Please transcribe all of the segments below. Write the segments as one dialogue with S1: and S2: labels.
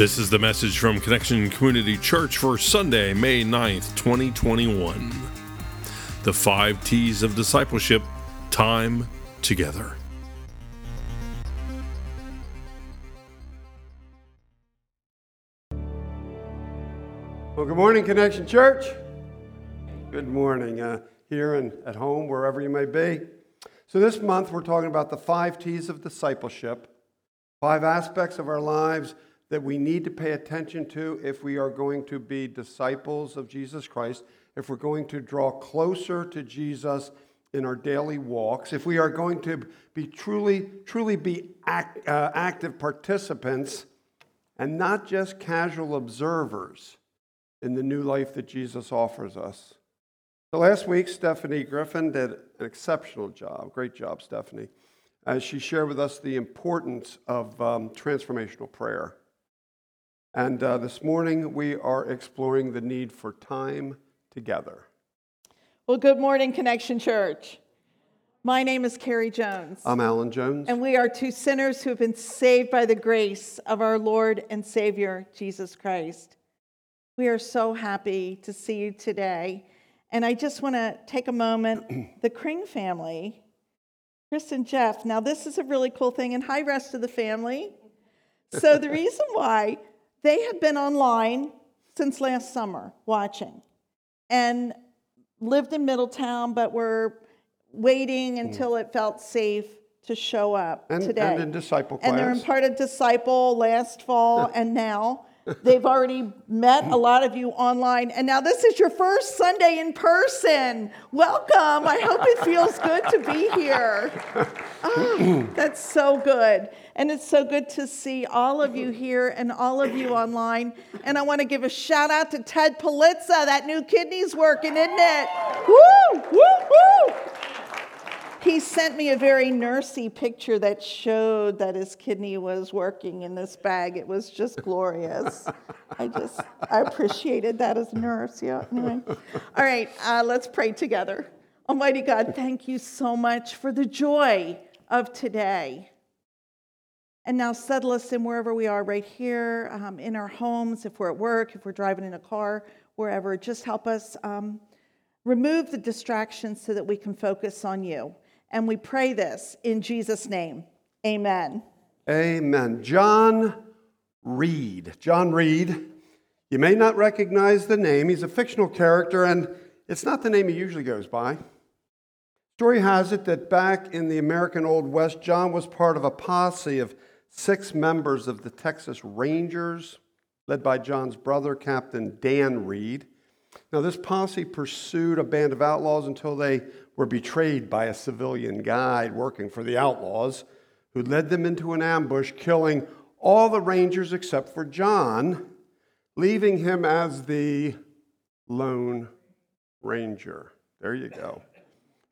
S1: This is the message from Connection Community Church for Sunday, May 9th, 2021. The five T's of discipleship time together.
S2: Well, good morning, Connection Church. Good morning, uh, here and at home, wherever you may be. So, this month we're talking about the five T's of discipleship, five aspects of our lives that we need to pay attention to if we are going to be disciples of Jesus Christ, if we're going to draw closer to Jesus in our daily walks, if we are going to be truly, truly be act, uh, active participants and not just casual observers in the new life that Jesus offers us. So last week, Stephanie Griffin did an exceptional job. Great job, Stephanie, as she shared with us the importance of um, transformational prayer. And uh, this morning, we are exploring the need for time together.
S3: Well, good morning, Connection Church. My name is Carrie Jones.
S2: I'm Alan Jones.
S3: And we are two sinners who have been saved by the grace of our Lord and Savior, Jesus Christ. We are so happy to see you today. And I just want to take a moment. the Kring family, Chris and Jeff. Now, this is a really cool thing. And hi, rest of the family. So, the reason why they have been online since last summer watching and lived in Middletown, but were waiting
S2: Hmm.
S3: until it felt safe to show up
S2: and,
S3: today.
S2: and in disciple class.
S3: And they're in part of Disciple last fall and now. They've already met a lot of you online. And now this is your first Sunday in person. Welcome. I hope it feels good to be here. Ah, that's so good. And it's so good to see all of you here and all of you online. And I want to give a shout out to Ted Politza. That new kidney's working, isn't it? Woo! Woo! Woo! He sent me a very nursey picture that showed that his kidney was working in this bag. It was just glorious. I just, I appreciated that as a nurse. Yeah. Anyway. All right, uh, let's pray together. Almighty God, thank you so much for the joy of today. And now settle us in wherever we are, right here, um, in our homes, if we're at work, if we're driving in a car, wherever. Just help us um, remove the distractions so that we can focus on you. And we pray this in Jesus' name. Amen.
S2: Amen. John Reed. John Reed. You may not recognize the name. He's a fictional character, and it's not the name he usually goes by. Story has it that back in the American Old West, John was part of a posse of six members of the Texas Rangers, led by John's brother, Captain Dan Reed. Now, this posse pursued a band of outlaws until they were betrayed by a civilian guide working for the outlaws, who led them into an ambush, killing all the Rangers except for John, leaving him as the Lone Ranger. There you go.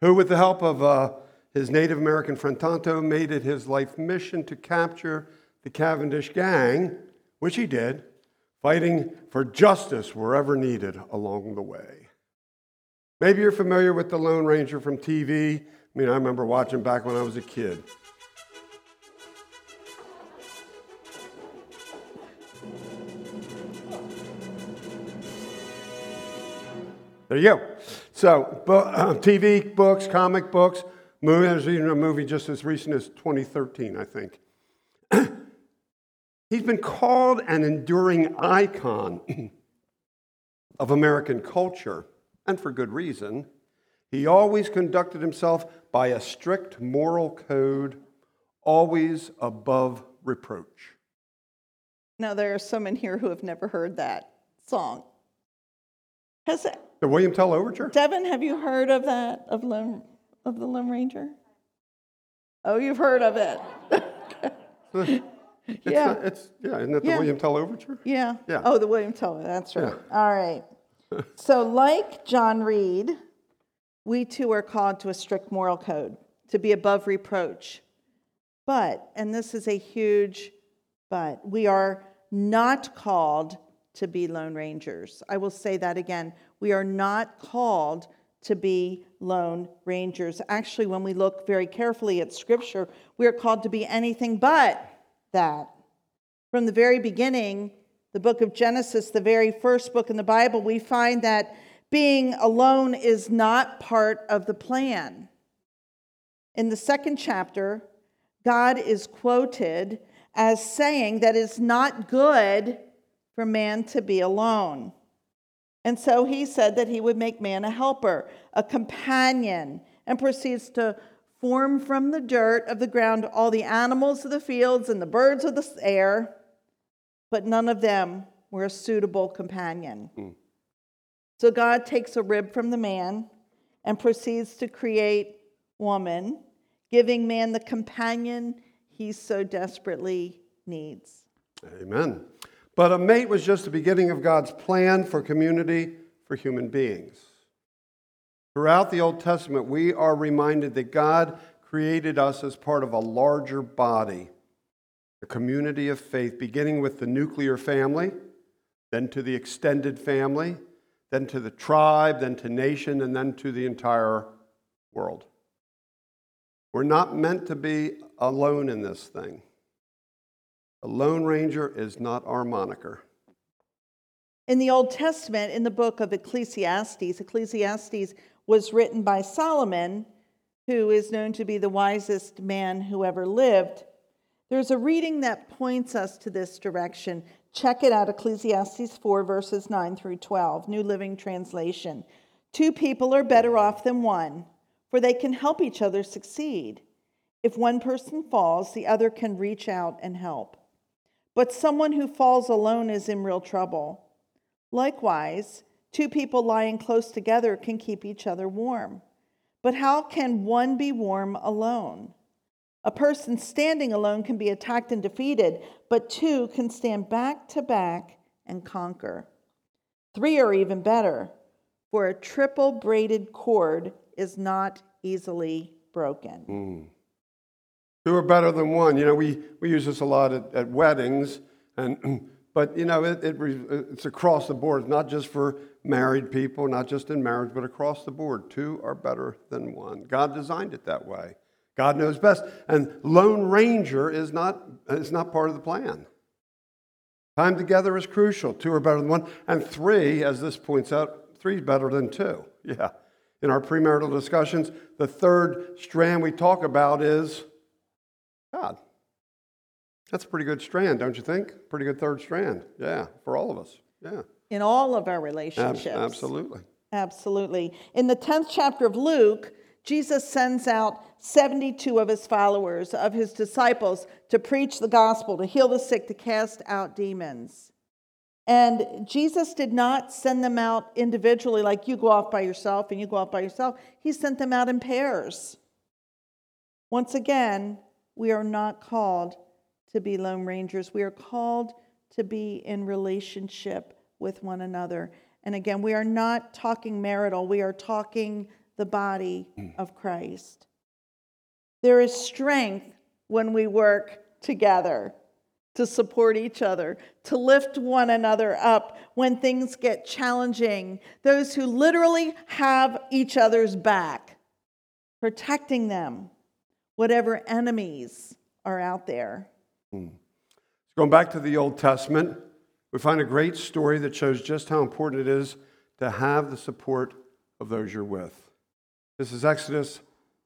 S2: Who, with the help of uh, his Native American friend Tonto, made it his life mission to capture the Cavendish gang, which he did, fighting for justice wherever needed along the way. Maybe you're familiar with the Lone Ranger from TV. I mean, I remember watching back when I was a kid. There you go. So, bu- uh, TV, books, comic books, movie. There's even a movie just as recent as 2013, I think. He's been called an enduring icon of American culture, and for good reason. He always conducted himself by a strict moral code, always above reproach.
S3: Now, there are some in here who have never heard that song. Has it,
S2: The William Tell Overture?
S3: Devin, have you heard of that, of, Lone, of the Lone Ranger? Oh, you've heard of it.
S2: It's,
S3: Yeah.
S2: it's yeah, isn't that the
S3: Yeah.
S2: William Tell Overture?
S3: Yeah.
S2: Yeah.
S3: Oh, the William Tell. That's right. Yeah. All right. So, like John Reed, we too are called to a strict moral code, to be above reproach. But, and this is a huge but, we are not called to be lone rangers. I will say that again. We are not called to be lone rangers. Actually, when we look very carefully at scripture, we are called to be anything but that. From the very beginning, the book of Genesis, the very first book in the Bible, we find that being alone is not part of the plan. In the second chapter, God is quoted as saying that it's not good for man to be alone. And so he said that he would make man a helper, a companion, and proceeds to form from the dirt of the ground all the animals of the fields and the birds of the air, but none of them were a suitable companion. Mm. So God takes a rib from the man and proceeds to create woman, giving man the companion he so desperately needs.
S2: Amen. But a mate was just the beginning of God's plan for community for human beings. Throughout the Old Testament, we are reminded that God created us as part of a larger body, a community of faith, beginning with the nuclear family, then to the extended family, then to the tribe, then to nation, and then to the entire world. We're not meant to be alone in this thing. A Lone Ranger is not our moniker.
S3: In the Old Testament, in the book of Ecclesiastes, Ecclesiastes was written by Solomon, who is known to be the wisest man who ever lived. There's a reading that points us to this direction. Check it out Ecclesiastes 4, verses 9 through 12, New Living Translation. Two people are better off than one, for they can help each other succeed. If one person falls, the other can reach out and help. But someone who falls alone is in real trouble. Likewise, two people lying close together can keep each other warm. But how can one be warm alone? A person standing alone can be attacked and defeated, but two can stand back to back and conquer. Three are even better, for a triple braided cord is not easily broken.
S2: Mm. Two are better than one. You know, we, we use this a lot at, at weddings, and but you know, it, it, it's across the board. Not just for married people, not just in marriage, but across the board. Two are better than one. God designed it that way. God knows best. And Lone Ranger is not, is not part of the plan. Time together is crucial. Two are better than one. And three, as this points out, three is better than two. Yeah. In our premarital discussions, the third strand we talk about is God. That's a pretty good strand, don't you think? Pretty good third strand. Yeah, for all of us. Yeah.
S3: In all of our relationships. Ab-
S2: absolutely.
S3: Absolutely. In the 10th chapter of Luke, Jesus sends out 72 of his followers, of his disciples, to preach the gospel, to heal the sick, to cast out demons. And Jesus did not send them out individually, like you go off by yourself and you go off by yourself. He sent them out in pairs. Once again, we are not called to be lone rangers. We are called to be in relationship with one another. And again, we are not talking marital, we are talking the body of Christ. There is strength when we work together to support each other, to lift one another up when things get challenging. Those who literally have each other's back, protecting them whatever enemies are out there. Hmm.
S2: Going back to the Old Testament, we find a great story that shows just how important it is to have the support of those you're with. This is Exodus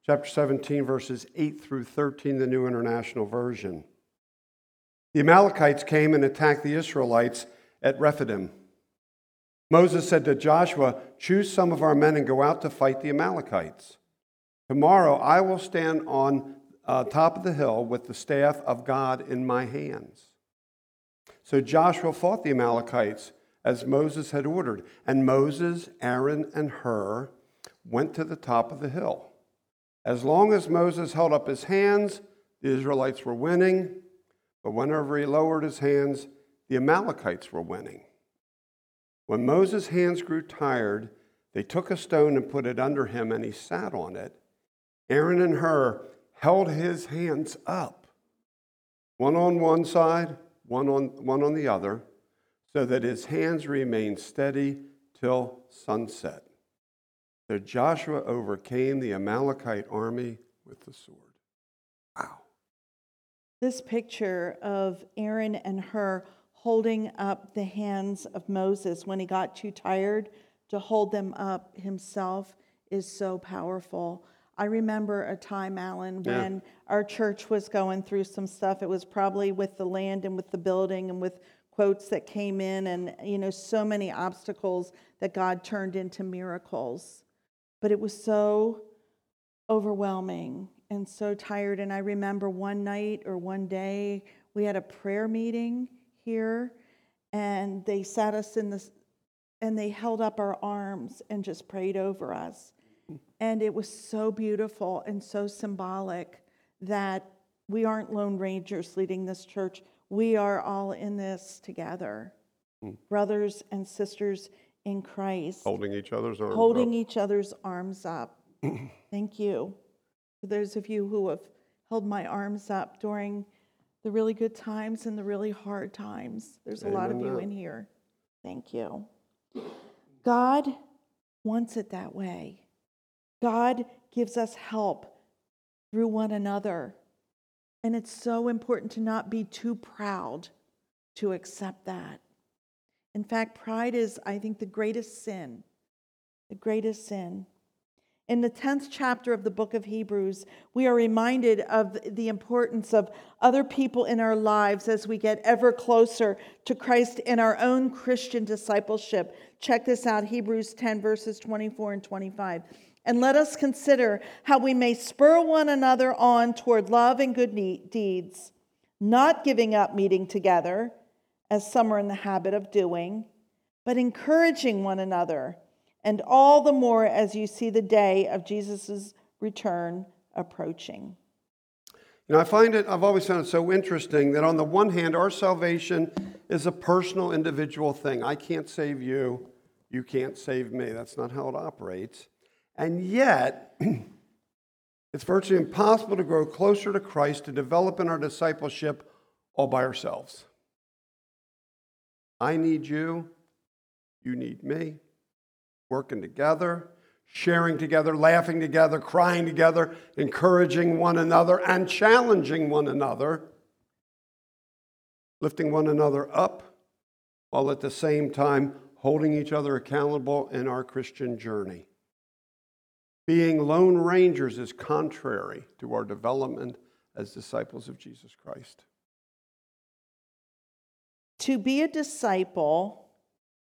S2: chapter 17, verses 8 through 13, the New International Version. The Amalekites came and attacked the Israelites at Rephidim. Moses said to Joshua, Choose some of our men and go out to fight the Amalekites. Tomorrow I will stand on uh, top of the hill with the staff of God in my hands. So Joshua fought the Amalekites as Moses had ordered, and Moses, Aaron, and Hur went to the top of the hill. As long as Moses held up his hands, the Israelites were winning, but whenever he lowered his hands, the Amalekites were winning. When Moses' hands grew tired, they took a stone and put it under him, and he sat on it. Aaron and Hur held his hands up, one on one side, one on, one on the other, so that his hands remained steady till sunset. So Joshua overcame the Amalekite army with the sword. Wow.
S3: this picture of Aaron and Hur holding up the hands of Moses when he got too tired to hold them up himself is so powerful. I remember a time, Alan,
S2: Yeah.
S3: when our church was going through some stuff. It was probably with the land and with the building and with quotes that came in and you know so many obstacles that God turned into miracles. But it was so overwhelming and so tired and I remember one night or one day we had a prayer meeting here and they sat us in this and they held up our arms and just prayed over us. And it was so beautiful and so symbolic that we aren't lone rangers leading this church. We are all in this together, hmm. brothers and sisters in Christ,
S2: Holding each other's arms.
S3: holding
S2: up.
S3: each other's arms up. Thank you. For those of you who have held my arms up during the really good times and the really hard times, there's a lot of you
S2: that.
S3: in here. Thank you. God wants it that way. God gives us help through one another. And it's so important to not be too proud to accept that. In fact, pride is, I think, the greatest sin. The greatest sin. In the 10th chapter of the book of Hebrews, we are reminded of the importance of other people in our lives as we get ever closer to Christ in our own Christian discipleship. Check this out Hebrews 10, verses 24 and 25. And let us consider how we may spur one another on toward love and good deeds, not giving up meeting together, as some are in the habit of doing, but encouraging one another, and all the more as you see the day of Jesus' return approaching.
S2: You know, I find it, I've always found it so interesting that on the one hand, our salvation is a personal, individual thing. I can't save you, you can't save me. That's not how it operates. And yet, it's virtually impossible to grow closer to Christ, to develop in our discipleship all by ourselves. I need you, you need me, working together, sharing together, laughing together, crying together, encouraging one another, and challenging one another, lifting one another up, while at the same time holding each other accountable in our Christian journey. Being lone rangers is contrary to our development as disciples of Jesus Christ.
S3: To be a disciple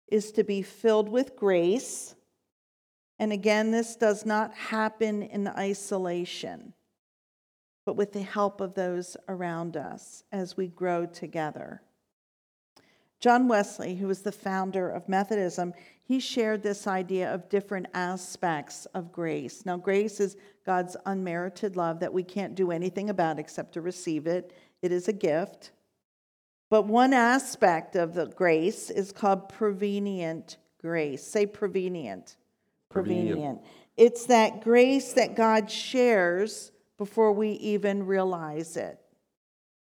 S3: is to be filled with grace. And again, this does not happen in isolation, but with the help of those around us as we grow together. John Wesley, who was the founder of Methodism, he shared this idea of different aspects of grace. Now, grace is God's unmerited love that we can't do anything about except to receive it, it is a gift. But one aspect of the grace is called prevenient grace. Say prevenient.
S2: Prevenient.
S3: Prevenient. It's that grace that God shares before we even realize it.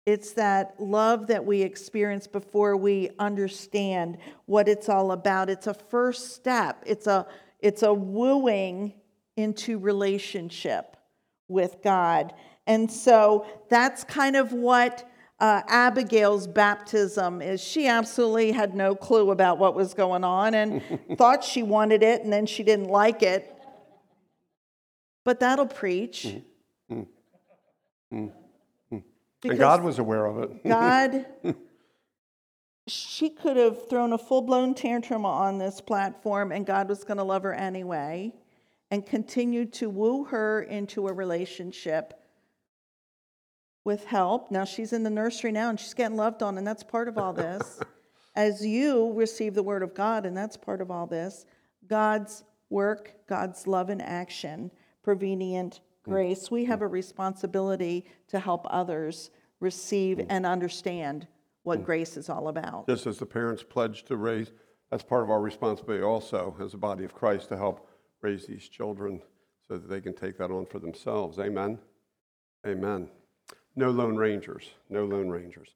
S3: It's that love that we experience before we understand what it's all about. It's a first step. It's a it's a wooing into relationship with God. And so that's kind of what uh, Abigail's baptism is. She absolutely had no clue about what was going on and thought she wanted it and then she didn't like it. But that'll preach.
S2: Mm, mm, mm, and God was aware of it.
S3: God, she could have thrown a full blown tantrum on this platform, and God was going to love her anyway and continue to woo her into a relationship with help. Now she's in the nursery now and she's getting loved on, and that's part of all this. As you receive the word of God, and that's part of all this, God's work, God's love in action, prevenient mm. grace, we have mm. a responsibility to help others receive mm. and understand what grace is all about.
S2: Just as the parents pledge to raise, that's part of our responsibility also as a body of Christ to help raise these children so that they can take that on for themselves. Amen. Amen. No lone rangers. No lone rangers.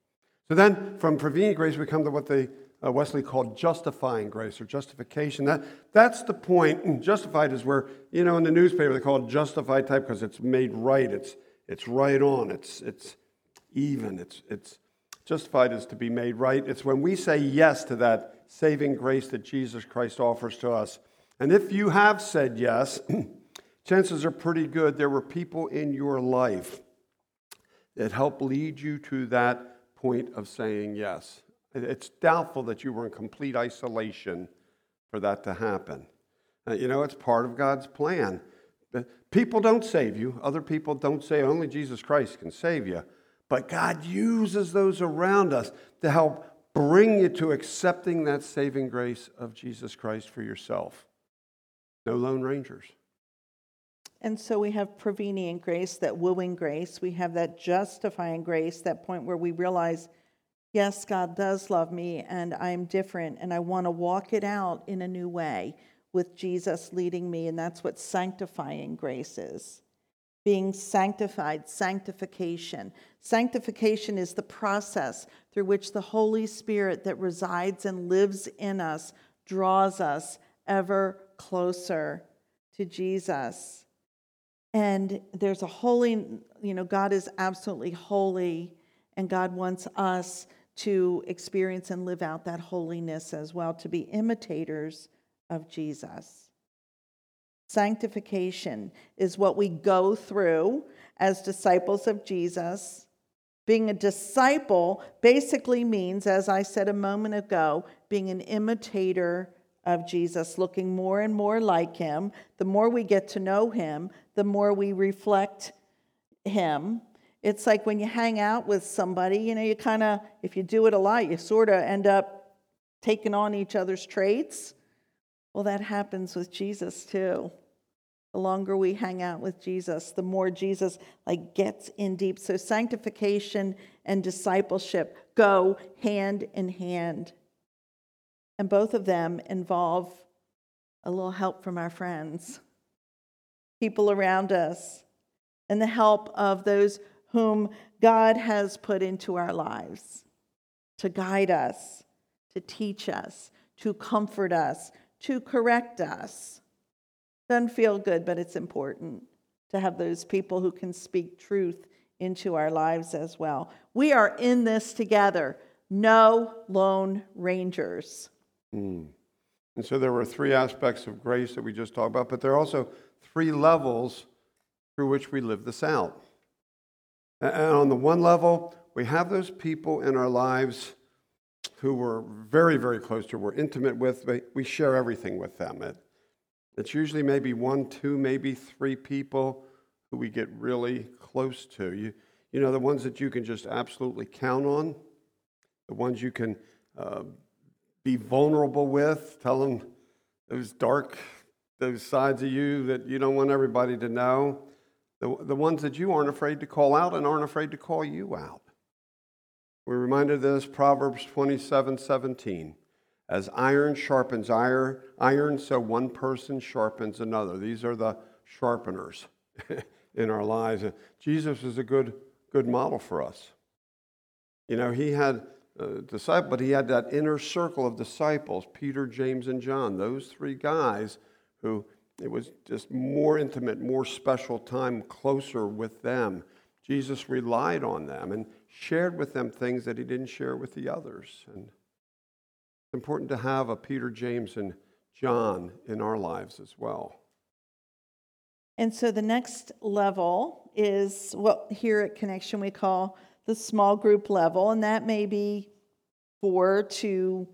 S2: So then, from prevenient grace, we come to what they uh, Wesley called justifying grace or justification. That, that's the point. Justified is where, you know, in the newspaper they call it justified type because it's made right. It's, it's right on. It's, it's, even. It's, it's justified is to be made right. It's when we say yes to that saving grace that Jesus Christ offers to us. And if you have said yes, chances are pretty good there were people in your life that helped lead you to that point of saying yes. It's doubtful that you were in complete isolation for that to happen. Uh, you know, it's part of God's plan. People don't save you. Other people don't say only Jesus Christ can save you. But God uses those around us to help bring you to accepting that saving grace of Jesus Christ for yourself. No Lone Rangers.
S3: And so we have prevenient grace, that wooing grace. We have that justifying grace, that point where we realize, yes, God does love me and I'm different and I want to walk it out in a new way with Jesus leading me. And that's what sanctifying grace is being sanctified, sanctification. Sanctification is the process through which the Holy Spirit that resides and lives in us draws us ever closer to Jesus. And there's a holy, you know, God is absolutely holy, and God wants us to experience and live out that holiness as well, to be imitators of Jesus. Sanctification is what we go through as disciples of Jesus. Being a disciple basically means, as I said a moment ago, being an imitator of Jesus, looking more and more like him. The more we get to know him, the more we reflect him. It's like when you hang out with somebody, you know, you kind of, if you do it a lot, you sort of end up taking on each other's traits. Well, that happens with Jesus too. The longer we hang out with Jesus, the more Jesus like gets in deep. So sanctification and discipleship go hand in hand. And both of them involve a little help from our friends, people around us, and the help of those whom God has put into our lives to guide us, to teach us, to comfort us, to correct us. Doesn't feel good, but it's important to have those people who can speak truth into our lives as well. We are in this together. No lone rangers.
S2: Mm. And so there were three aspects of grace that we just talked about, but there are also three levels through which we live this out. And on the one level, we have those people in our lives who we're very, very close to, we're intimate with, we share everything with them. It, it's usually maybe one, two, maybe three people who we get really close to. You, you know, the ones that you can just absolutely count on, the ones you can uh, be vulnerable with, tell them those dark, those sides of you that you don't want everybody to know, the, the ones that you aren't afraid to call out and aren't afraid to call you out. We're reminded of this Proverbs 27 17. As iron sharpens iron, iron, so one person sharpens another. These are the sharpeners in our lives. Jesus is a good, good model for us. You know, he had a disciple, but he had that inner circle of disciples Peter, James, and John. Those three guys who it was just more intimate, more special time, closer with them. Jesus relied on them and shared with them things that he didn't share with the others. And it's important to have a Peter, James, and John in our lives as well.
S3: And so the next level is what here at Connection we call the small group level, and that may be four to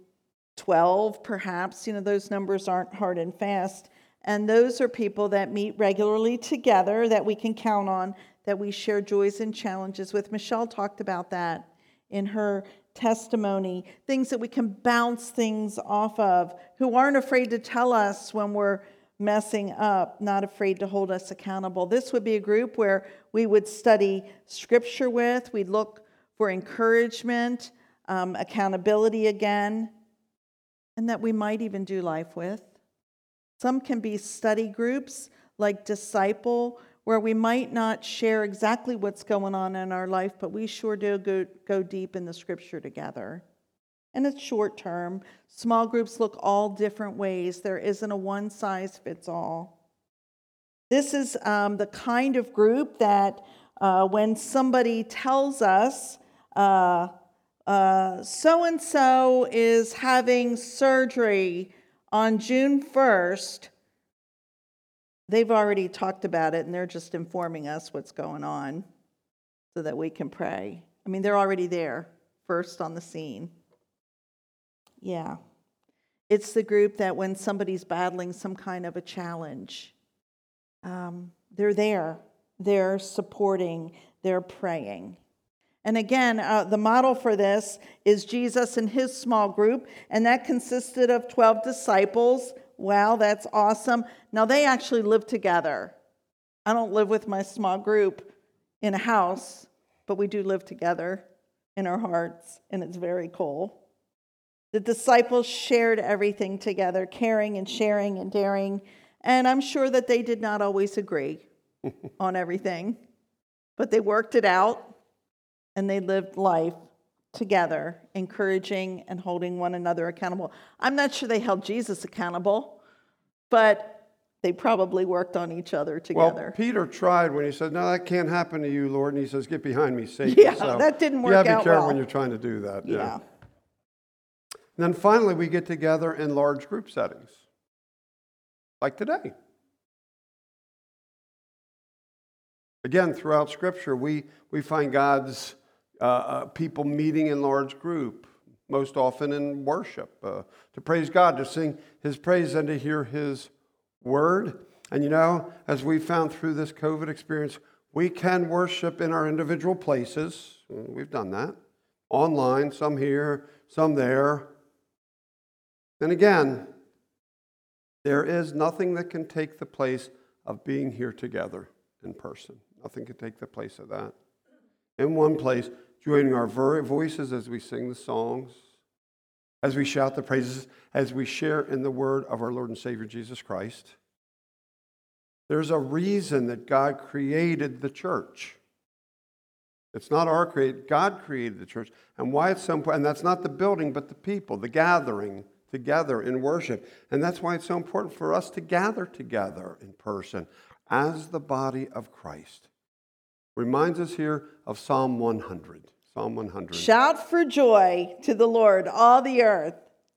S3: 12, perhaps. You know, those numbers aren't hard and fast. And those are people that meet regularly together that we can count on that we share joys and challenges with. Michelle talked about that in her testimony, things that we can bounce things off of, who aren't afraid to tell us when we're messing up, not afraid to hold us accountable. This would be a group where we would study scripture with, we'd look for encouragement, um, accountability again, and that we might even do life with. Some can be study groups like Disciple, where we might not share exactly what's going on in our life, but we sure do go, go deep in the scripture together. And it's short term. Small groups look all different ways. There isn't a one size fits all. This is um, the kind of group that uh, when somebody tells us so and so is having surgery on June 1st, they've already talked about it and they're just informing us what's going on so that we can pray. I mean, they're already there, first on the scene. Yeah. It's the group that when somebody's battling some kind of a challenge, um, they're there, they're supporting, they're praying. And again, uh, the model for this is Jesus and his small group, and that consisted of 12 disciples. Wow, that's awesome. Now, they actually live together. I don't live with my small group in a house, but we do live together in our hearts, and it's very cool. The disciples shared everything together, caring and sharing and daring. And I'm sure that they did not always agree on everything, but they worked it out and they lived life together, encouraging and holding one another accountable. I'm not sure they held Jesus accountable, but they probably worked on each other together.
S2: Well, Peter tried when he said, No, that can't happen to you, Lord. And he says, Get behind me, Satan.
S3: Yeah, so, that didn't work
S2: yeah,
S3: out.
S2: Yeah, be careful
S3: well.
S2: when you're trying to do that.
S3: Yeah.
S2: yeah. And then finally, we get together in large group settings, like today. Again, throughout Scripture, we, we find God's uh, uh, people meeting in large group, most often in worship, uh, to praise God, to sing His praise, and to hear His word. And you know, as we found through this COVID experience, we can worship in our individual places. We've done that. Online, some here, some there. And again, there is nothing that can take the place of being here together in person. Nothing can take the place of that. In one place, joining our voices as we sing the songs, as we shout the praises, as we share in the word of our Lord and Savior Jesus Christ. There's a reason that God created the church. It's not our create, God created the church. And why it's so important, and that's not the building, but the people, the gathering together in worship. And that's why it's so important for us to gather together in person as the body of Christ. Reminds us here of Psalm 100. Psalm 100.
S3: Shout for joy to the Lord, all the earth.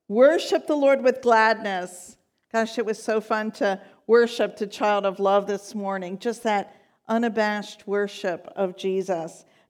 S3: Worship the Lord with gladness. Gosh, it was so fun to worship to Child of Love this morning. Just that unabashed worship of Jesus.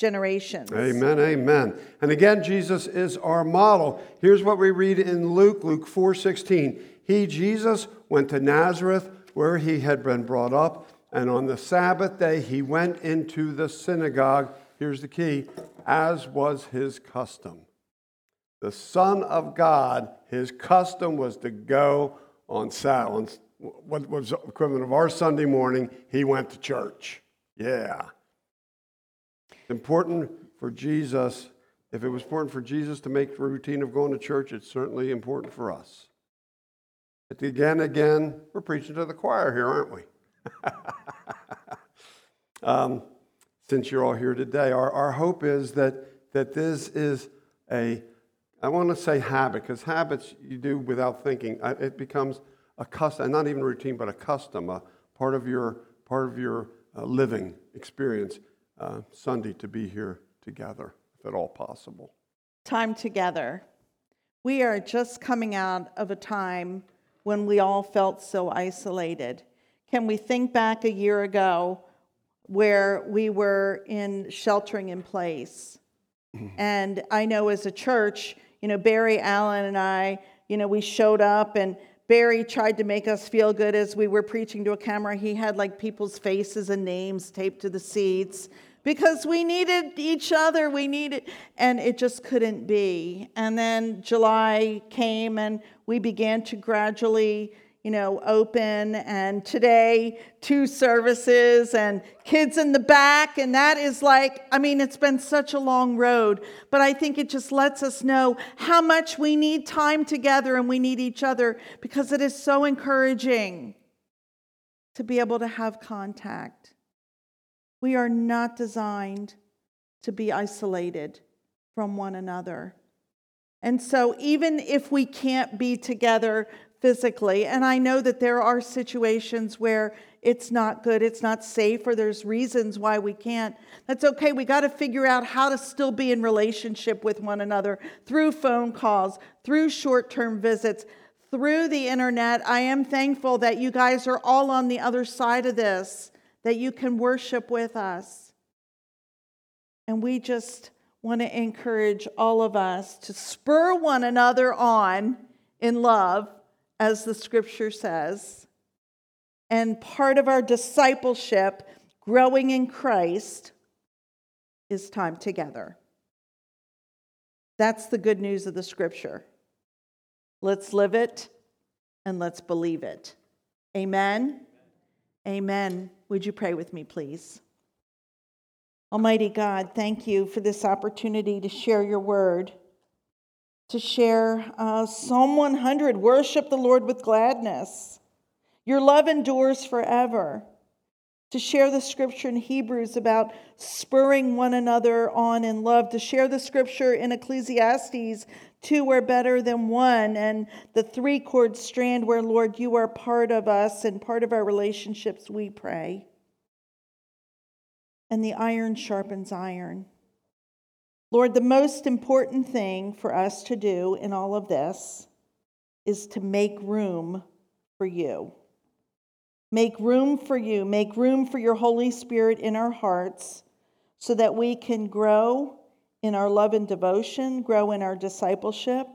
S3: generations.
S2: Amen, amen. And again, Jesus is our model. Here's what we read in Luke, Luke 4:16. He, Jesus, went to Nazareth, where he had been brought up, and on the Sabbath day he went into the synagogue. Here's the key, as was his custom the Son of God, his custom was to go on Sabbath. What was equivalent of our Sunday morning, he went to church. Yeah. Important for Jesus. If it was important for Jesus to make a routine of going to church, it's certainly important for us. Again, again, we're preaching to the choir here, aren't we? um, since you're all here today, our, our hope is that, that this is a I want to say habit because habits you do without thinking. It becomes a custom, not even routine, but a custom, a part of your part of your uh, living experience. Uh, Sunday to be here together, if at all possible.
S3: Time together. We are just coming out of a time when we all felt so isolated. Can we think back a year ago where we were in sheltering in place? And I know as a church, you know, Barry Allen and I, you know, we showed up and Barry tried to make us feel good as we were preaching to a camera. He had like people's faces and names taped to the seats because we needed each other. We needed, and it just couldn't be. And then July came and we began to gradually, you know, open, and today, two services and kids in the back. And that is like, I mean, it's been such a long road, but I think it just lets us know how much we need time together and we need each other because it is so encouraging to be able to have contact. We are not designed to be isolated from one another. And so, even if we can't be together physically, and I know that there are situations where it's not good, it's not safe, or there's reasons why we can't, that's okay. We got to figure out how to still be in relationship with one another through phone calls, through short term visits, through the internet. I am thankful that you guys are all on the other side of this, that you can worship with us. And we just want to encourage all of us to spur one another on in love, as the scripture says. And part of our discipleship, growing in Christ, is time together. That's the good news of the scripture. Let's live it and let's believe it. Amen. Amen. Would you pray with me, please? Almighty God, thank you for this opportunity to share your word, to share uh, Psalm 100 worship the Lord with gladness. Your love endures forever. To share the scripture in Hebrews about spurring one another on in love, to share the scripture in Ecclesiastes, two are better than one, and the three cord strand where, Lord, you are part of us and part of our relationships, we pray and the iron sharpens iron. Lord, the most important thing for us to do in all of this is to make room for you. Make room for you. Make room for your Holy Spirit in our hearts so that we can grow in our love and devotion, grow in our discipleship,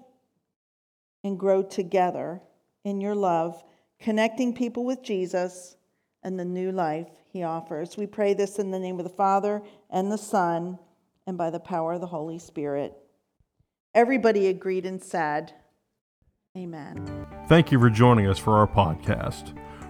S3: and grow together in your love, connecting people with Jesus and the new life he offers. We pray this in the name of the Father and the Son and by the power of the Holy Spirit. Everybody agreed and said, Amen.
S1: Thank you for joining us for our podcast.